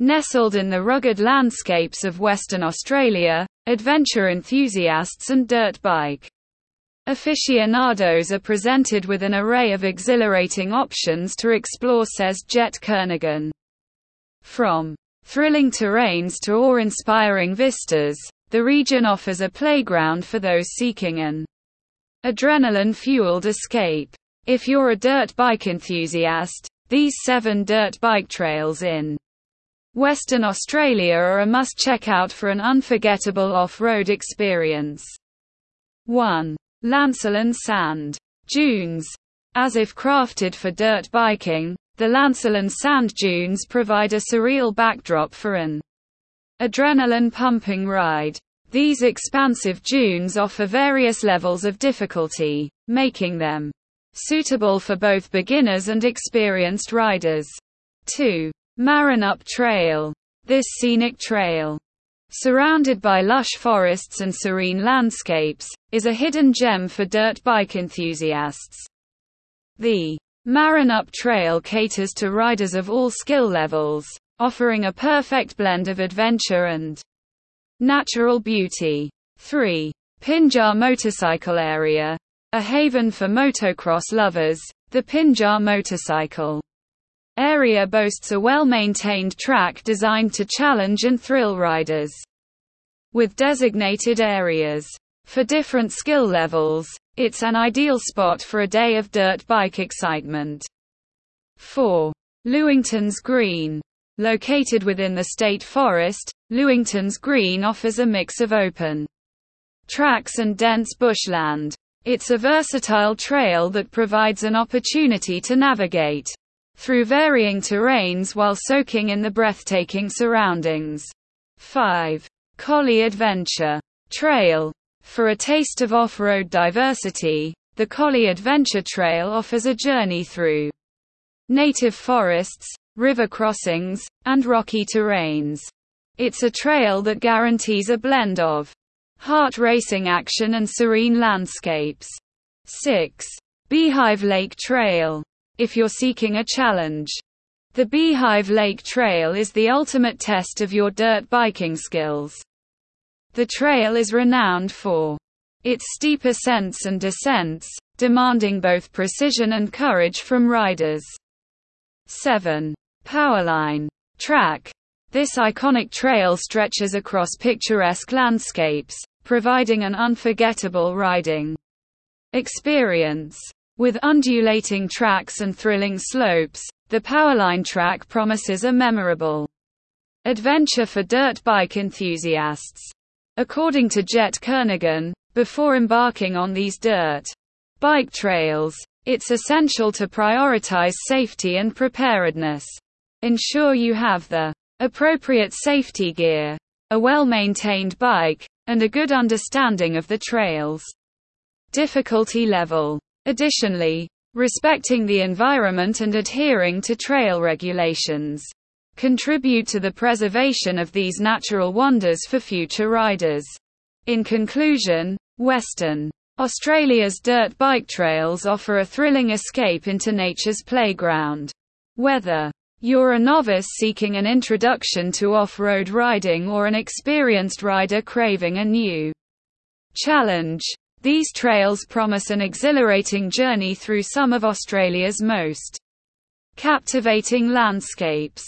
Nestled in the rugged landscapes of Western Australia, adventure enthusiasts and dirt bike aficionados are presented with an array of exhilarating options to explore, says Jet Kernaghan. From thrilling terrains to awe inspiring vistas, the region offers a playground for those seeking an adrenaline fueled escape. If you're a dirt bike enthusiast, these seven dirt bike trails in Western Australia are a must check out for an unforgettable off road experience. 1. Lancelin Sand Dunes. As if crafted for dirt biking, the Lancelin sand dunes provide a surreal backdrop for an adrenaline pumping ride. These expansive dunes offer various levels of difficulty, making them suitable for both beginners and experienced riders. 2. Marrinup Trail. This scenic trail, surrounded by lush forests and serene landscapes, is a hidden gem for dirt bike enthusiasts. The Marrinup Trail caters to riders of all skill levels, offering a perfect blend of adventure and natural beauty. 3. Pinjar Motorcycle Area. A haven for motocross lovers, the Pinjar Motorcycle area boasts a well-maintained track designed to challenge and thrill riders. With designated areas for different skill levels, it's an ideal spot for a day of dirt bike excitement. 4. Lewington's Green. Located within the state forest, Lewington's Green offers a mix of open tracks and dense bushland. It's a versatile trail that provides an opportunity to navigate through varying terrains while soaking in the breathtaking surroundings. 5. Collie Adventure Trail. For a taste of off-road diversity, the Collie Adventure Trail offers a journey through native forests, river crossings, and rocky terrains. It's a trail that guarantees a blend of heart-racing action and serene landscapes. 6. Beehive Lake Trail if you're seeking a challenge. The Beehive Lake Trail is the ultimate test of your dirt biking skills. The trail is renowned for its steep ascents and descents, demanding both precision and courage from riders. 7. Powerline Track. This iconic trail stretches across picturesque landscapes, providing an unforgettable riding experience. With undulating tracks and thrilling slopes, the Powerline track promises a memorable adventure for dirt bike enthusiasts. According to Jet Kernaghan, before embarking on these dirt bike trails, it's essential to prioritize safety and preparedness. Ensure you have the appropriate safety gear, a well maintained bike, and a good understanding of the trails. Difficulty level Additionally, respecting the environment and adhering to trail regulations contribute to the preservation of these natural wonders for future riders. In conclusion, Western Australia's dirt bike trails offer a thrilling escape into nature's playground. Whether you're a novice seeking an introduction to off-road riding or an experienced rider craving a new challenge, these trails promise an exhilarating journey through some of Australia's most captivating landscapes.